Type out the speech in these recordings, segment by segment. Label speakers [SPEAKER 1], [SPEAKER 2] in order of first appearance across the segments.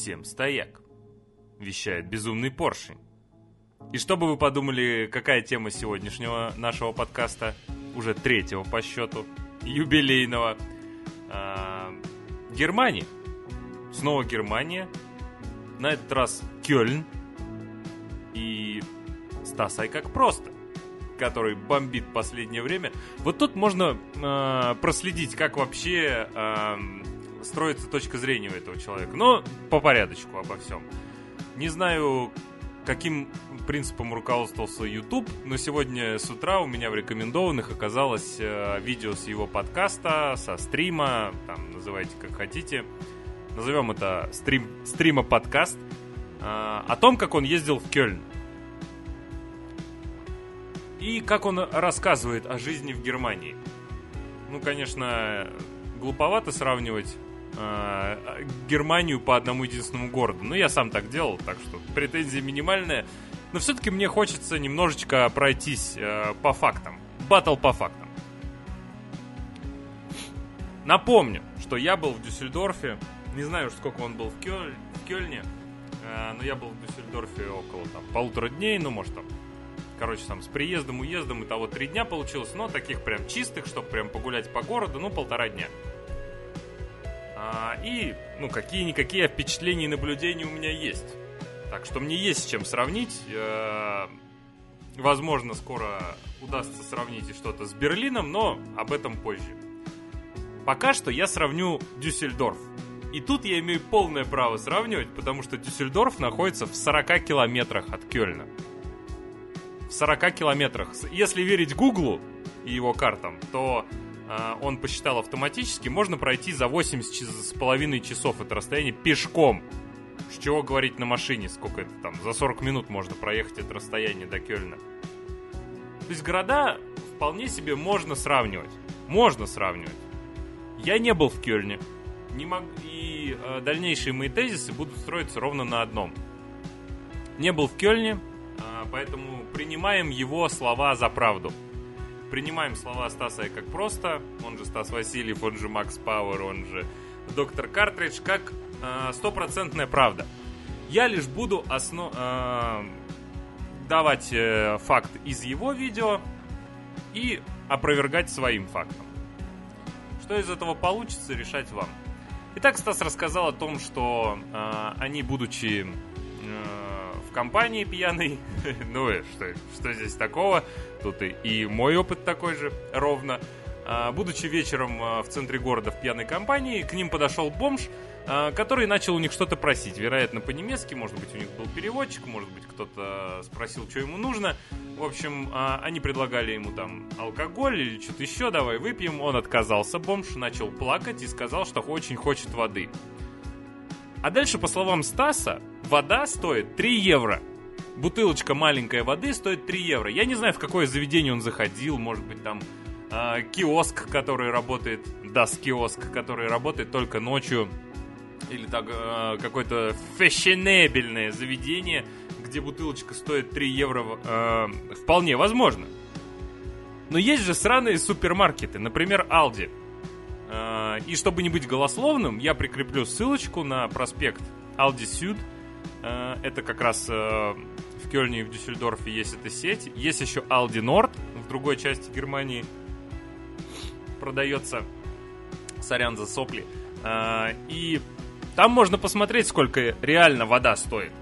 [SPEAKER 1] Всем стояк. Вещает безумный поршень. И чтобы вы подумали, какая тема сегодняшнего нашего подкаста, уже третьего по счету, юбилейного, а, Германия. Снова Германия. На этот раз Кёльн. И Стас Ай как просто который бомбит последнее время. Вот тут можно э, проследить, как вообще э, строится точка зрения у этого человека. Но по порядочку обо всем. Не знаю, каким принципом руководствовался YouTube, но сегодня с утра у меня в рекомендованных оказалось э, видео с его подкаста, со стрима, там, называйте как хотите. Назовем это стрим, стрима-подкаст э, о том, как он ездил в Кёльн. И как он рассказывает о жизни в Германии. Ну, конечно, глуповато сравнивать э, Германию по одному единственному городу. Ну, я сам так делал, так что претензия минимальная. Но все-таки мне хочется немножечко пройтись э, по фактам. Батл по фактам. Напомню, что я был в Дюссельдорфе. Не знаю, сколько он был в, Кёль, в Кёльне. Э, но я был в Дюссельдорфе около там, полутора дней. Ну, может, там короче, там с приездом, уездом и того три дня получилось, но таких прям чистых, чтобы прям погулять по городу, ну, полтора дня. А, и, ну, какие-никакие впечатления и наблюдения у меня есть. Так что мне есть с чем сравнить. Э, возможно, скоро удастся сравнить и что-то с Берлином, но об этом позже. Пока что я сравню Дюссельдорф. И тут я имею полное право сравнивать, потому что Дюссельдорф находится в 40 километрах от Кёльна в 40 километрах. Если верить Гуглу и его картам, то он посчитал автоматически, можно пройти за 80 с половиной часов это расстояние пешком. С чего говорить на машине, сколько это там, за 40 минут можно проехать это расстояние до Кёльна. То есть города вполне себе можно сравнивать. Можно сравнивать. Я не был в Кёльне. Не мог... И э, дальнейшие мои тезисы будут строиться ровно на одном. Не был в Кёльне, э, поэтому принимаем его слова за правду. Принимаем слова Стаса как просто, он же Стас Васильев, он же Макс Пауэр, он же доктор Картридж, как э, стопроцентная правда. Я лишь буду основ... э, давать э, факт из его видео и опровергать своим фактом. Что из этого получится, решать вам. Итак, Стас рассказал о том, что э, они, будучи э, в компании пьяный. ну, что, что здесь такого? Тут и, и мой опыт такой же, ровно. А, будучи вечером а, в центре города в пьяной компании, к ним подошел бомж, а, который начал у них что-то просить. Вероятно, по-немецки, может быть, у них был переводчик, может быть, кто-то спросил, что ему нужно. В общем, а, они предлагали ему там алкоголь или что-то еще, давай выпьем. Он отказался, бомж начал плакать и сказал, что очень хочет воды. А дальше, по словам Стаса, вода стоит 3 евро. Бутылочка маленькой воды стоит 3 евро. Я не знаю, в какое заведение он заходил. Может быть, там э, киоск, который работает... Да, киоск, который работает только ночью. Или так, э, какое-то фешенебельное заведение, где бутылочка стоит 3 евро. Э, вполне возможно. Но есть же сраные супермаркеты. Например, Aldi. Э, и чтобы не быть голословным, я прикреплю ссылочку на проспект Süd. Э, это как раз э, в Кёльне и в Дюссельдорфе есть эта сеть. Есть еще Aldi Nord в другой части Германии. Продается. Сорян за сопли. И там можно посмотреть, сколько реально вода стоит.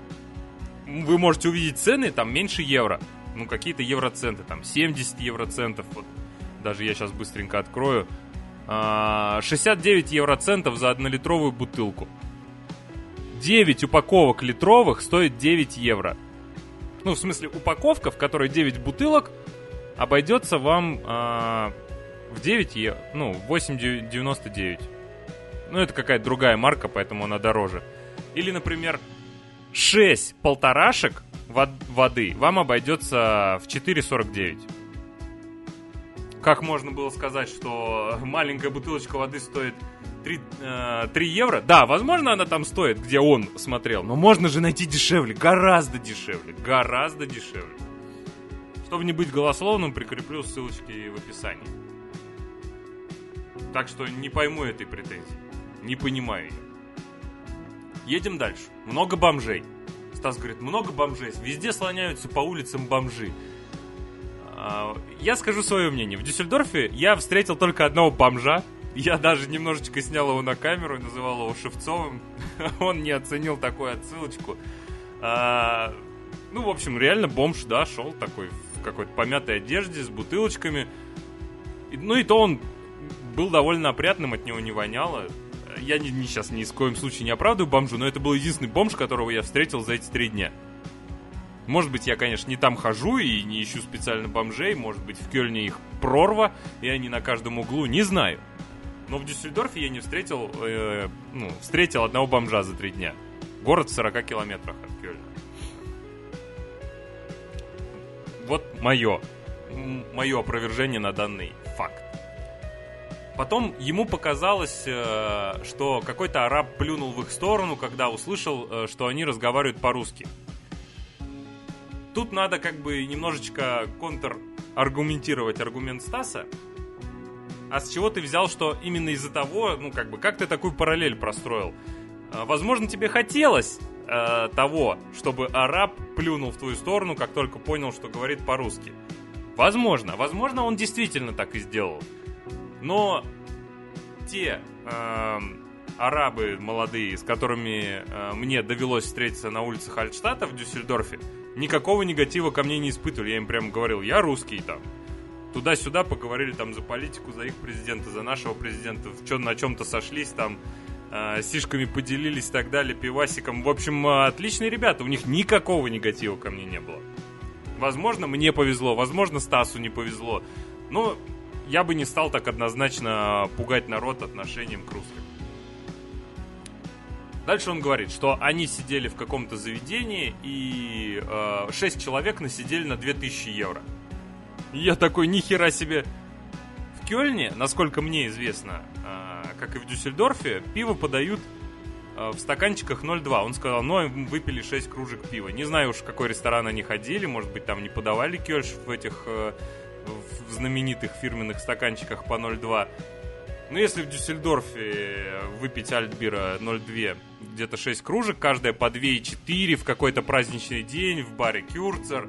[SPEAKER 1] Вы можете увидеть цены, там меньше евро. Ну, какие-то евроценты, там 70 евроцентов. Вот даже я сейчас быстренько открою. 69 а, евроцентов за однолитровую бутылку. 9 упаковок литровых стоит 9 евро. Ну, в смысле, упаковка, в которой 9 бутылок, обойдется вам э, в 9 евро. Ну, 8,99. Ну, это какая-то другая марка, поэтому она дороже. Или, например, 6 полторашек воды вам обойдется в 4,49 как можно было сказать, что маленькая бутылочка воды стоит 3, э, 3 евро? Да, возможно, она там стоит, где он смотрел, но можно же найти дешевле, гораздо дешевле, гораздо дешевле. Чтобы не быть голословным, прикреплю ссылочки в описании. Так что не пойму этой претензии. Не понимаю ее. Едем дальше. Много бомжей. Стас говорит, много бомжей. Везде слоняются по улицам бомжи. А, я скажу свое мнение. В Дюссельдорфе я встретил только одного бомжа. Я даже немножечко снял его на камеру и называл его Шевцовым. Он не оценил такую отсылочку. А, ну, в общем, реально бомж, да, шел такой в какой-то помятой одежде с бутылочками. Ну и то он был довольно опрятным, от него не воняло. Я не, не, сейчас ни с коем случае не оправдываю бомжу, но это был единственный бомж, которого я встретил за эти три дня. Может быть, я, конечно, не там хожу и не ищу специально бомжей, может быть, в Кёльне их прорва, и они на каждом углу, не знаю. Но в Дюссельдорфе я не встретил, э, ну, встретил одного бомжа за три дня. Город в 40 километрах от Кёльна. Вот мое, мое опровержение на данный факт. Потом ему показалось, э, что какой-то араб плюнул в их сторону, когда услышал, э, что они разговаривают по-русски. Тут надо как бы немножечко контр-аргументировать аргумент Стаса. А с чего ты взял, что именно из-за того, ну как бы, как ты такую параллель простроил? Э, возможно, тебе хотелось э, того, чтобы араб плюнул в твою сторону, как только понял, что говорит по-русски. Возможно, возможно, он действительно так и сделал. Но те э, арабы молодые, с которыми э, мне довелось встретиться на улицах Альтштадта в Дюссельдорфе, никакого негатива ко мне не испытывали. Я им прямо говорил, я русский там. Туда-сюда поговорили там за политику, за их президента, за нашего президента, в чем, на чем-то сошлись там, э, сишками поделились и так далее, пивасиком. В общем, э, отличные ребята, у них никакого негатива ко мне не было. Возможно, мне повезло, возможно, Стасу не повезло. Но я бы не стал так однозначно пугать народ отношением к русским. Дальше он говорит, что они сидели в каком-то заведении и э, 6 человек насидели на 2000 евро. Я такой, нихера себе. В Кёльне, насколько мне известно, э, как и в Дюссельдорфе, пиво подают э, в стаканчиках 0,2. Он сказал, ну, выпили 6 кружек пива. Не знаю уж, в какой ресторан они ходили, может быть, там не подавали кёльш в этих э, в знаменитых фирменных стаканчиках по 0,2. Но если в Дюссельдорфе выпить альтбира 0,2, где-то 6 кружек, каждая по 2,4 в какой-то праздничный день в баре Кюрцер,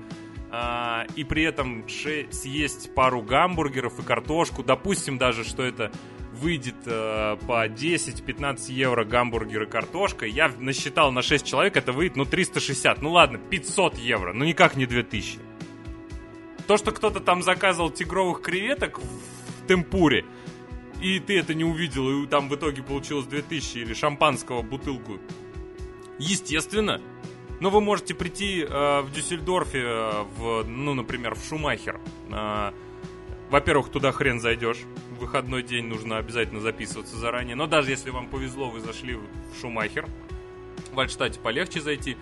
[SPEAKER 1] а, и при этом съесть пару гамбургеров и картошку, допустим даже, что это выйдет э, по 10-15 евро гамбургер и картошка, я насчитал на 6 человек, это выйдет, ну, 360, ну ладно, 500 евро, ну никак не 2000. То, что кто-то там заказывал тигровых креветок в темпуре, и ты это не увидел, и там в итоге получилось 2000 или шампанского бутылку. Естественно. Но вы можете прийти э, в Дюссельдорфе, э, в, ну, например, в Шумахер. Э, во-первых, туда хрен зайдешь. В выходной день нужно обязательно записываться заранее. Но даже если вам повезло, вы зашли в Шумахер. В Альтштате полегче зайти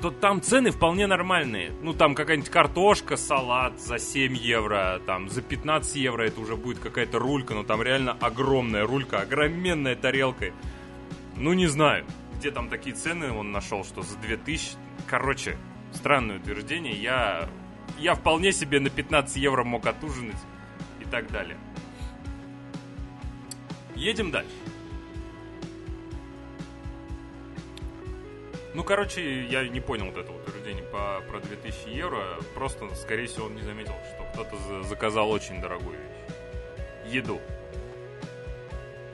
[SPEAKER 1] то там цены вполне нормальные. Ну, там какая-нибудь картошка, салат за 7 евро, там за 15 евро это уже будет какая-то рулька, но там реально огромная рулька, огроменная тарелка. Ну, не знаю, где там такие цены он нашел, что за 2000. Короче, странное утверждение. Я, я вполне себе на 15 евро мог отужинать и так далее. Едем дальше. Ну, короче, я не понял вот это утверждение по, про 2000 евро. Просто, скорее всего, он не заметил, что кто-то за, заказал очень дорогую вещь. Еду.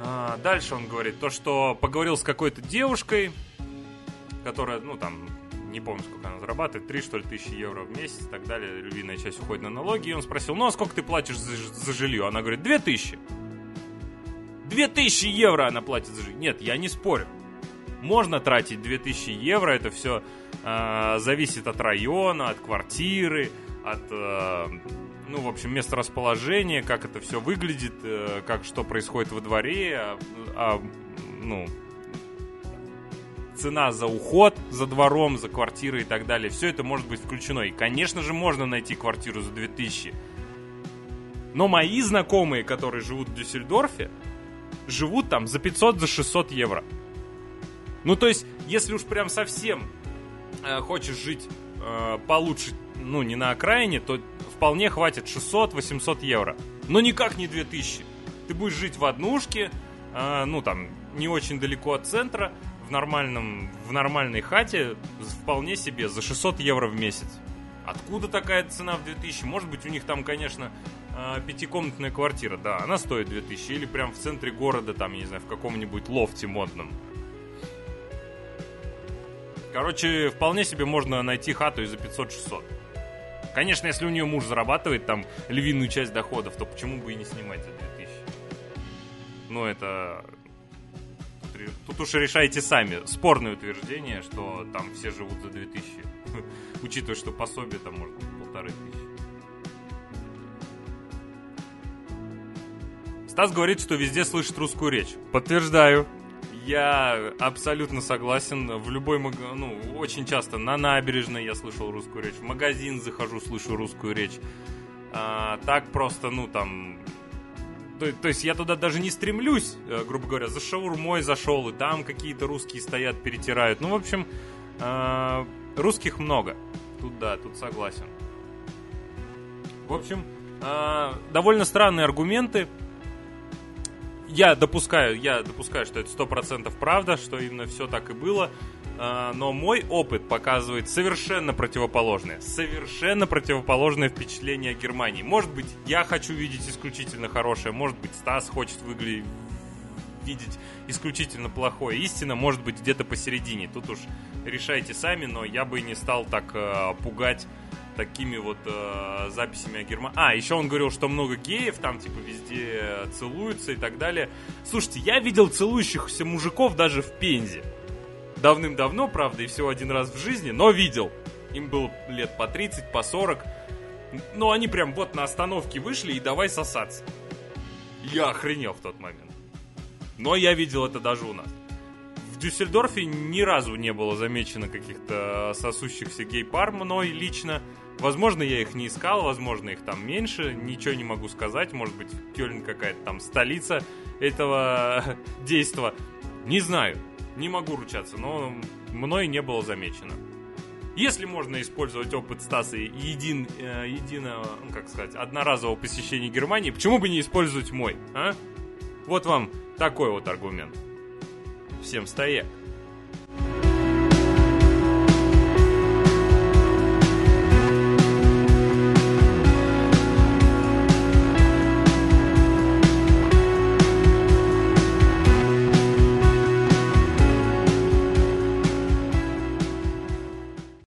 [SPEAKER 1] А, дальше он говорит то, что поговорил с какой-то девушкой, которая, ну, там, не помню, сколько она зарабатывает, 3, что ли, тысячи евро в месяц и так далее. Львиная часть уходит на налоги. И он спросил, ну, а сколько ты платишь за, за жилье? Она говорит, 2000. 2000 евро она платит за жилье. Нет, я не спорю. Можно тратить 2000 евро, это все э, зависит от района, от квартиры, от, э, ну, в общем, места расположения, как это все выглядит, э, как что происходит во дворе, а, а, ну, цена за уход за двором, за квартирой и так далее. Все это может быть включено. И, конечно же, можно найти квартиру за 2000. Но мои знакомые, которые живут в Дюссельдорфе, живут там за 500, за 600 евро. Ну, то есть, если уж прям совсем э, хочешь жить э, получше, ну, не на окраине, то вполне хватит 600-800 евро. Но никак не 2000. Ты будешь жить в однушке, э, ну, там, не очень далеко от центра, в нормальном, в нормальной хате вполне себе за 600 евро в месяц. Откуда такая цена в 2000? Может быть, у них там, конечно, а, пятикомнатная квартира, да, она стоит 2000. Или прям в центре города, там, я не знаю, в каком-нибудь лофте модном. Короче, вполне себе можно найти хату и за 500-600. Конечно, если у нее муж зарабатывает там львиную часть доходов, то почему бы и не снимать за 2000? Ну, это... Тут уж решайте сами. Спорное утверждение, что там все живут за 2000. Учитывая, что пособие там может полторы тысячи. Стас говорит, что везде слышит русскую речь. Подтверждаю. Я абсолютно согласен. В любой маг... ну, очень часто на набережной я слышал русскую речь. В магазин захожу, слышу русскую речь. А, так просто, ну, там... То, то есть я туда даже не стремлюсь, э, грубо говоря, за шаурмой зашел, и там какие-то русские стоят, перетирают. Ну, в общем, а, русских много. Тут да, тут согласен. В общем, а, довольно странные аргументы я допускаю, я допускаю, что это сто процентов правда, что именно все так и было. А, но мой опыт показывает совершенно противоположное. Совершенно противоположное впечатление о Германии. Может быть, я хочу видеть исключительно хорошее, может быть, Стас хочет выглядеть видеть исключительно плохое. Истина может быть где-то посередине. Тут уж решайте сами, но я бы не стал так э, пугать такими вот э, записями о Германии. А, еще он говорил, что много геев там, типа, везде целуются и так далее. Слушайте, я видел целующихся мужиков даже в Пензе. Давным-давно, правда, и всего один раз в жизни, но видел. Им было лет по 30, по 40. Но они прям вот на остановке вышли и давай сосаться. Я охренел в тот момент. Но я видел это даже у нас. Дюссельдорфе ни разу не было замечено каких-то сосущихся гей-пар мной лично. Возможно, я их не искал, возможно, их там меньше, ничего не могу сказать. Может быть, Кёльн какая-то там столица этого действа. Не знаю, не могу ручаться, но мной не было замечено. Если можно использовать опыт Стаса един, э, единого, ну, как сказать, одноразового посещения Германии, почему бы не использовать мой, а? Вот вам такой вот аргумент. Всем стояк.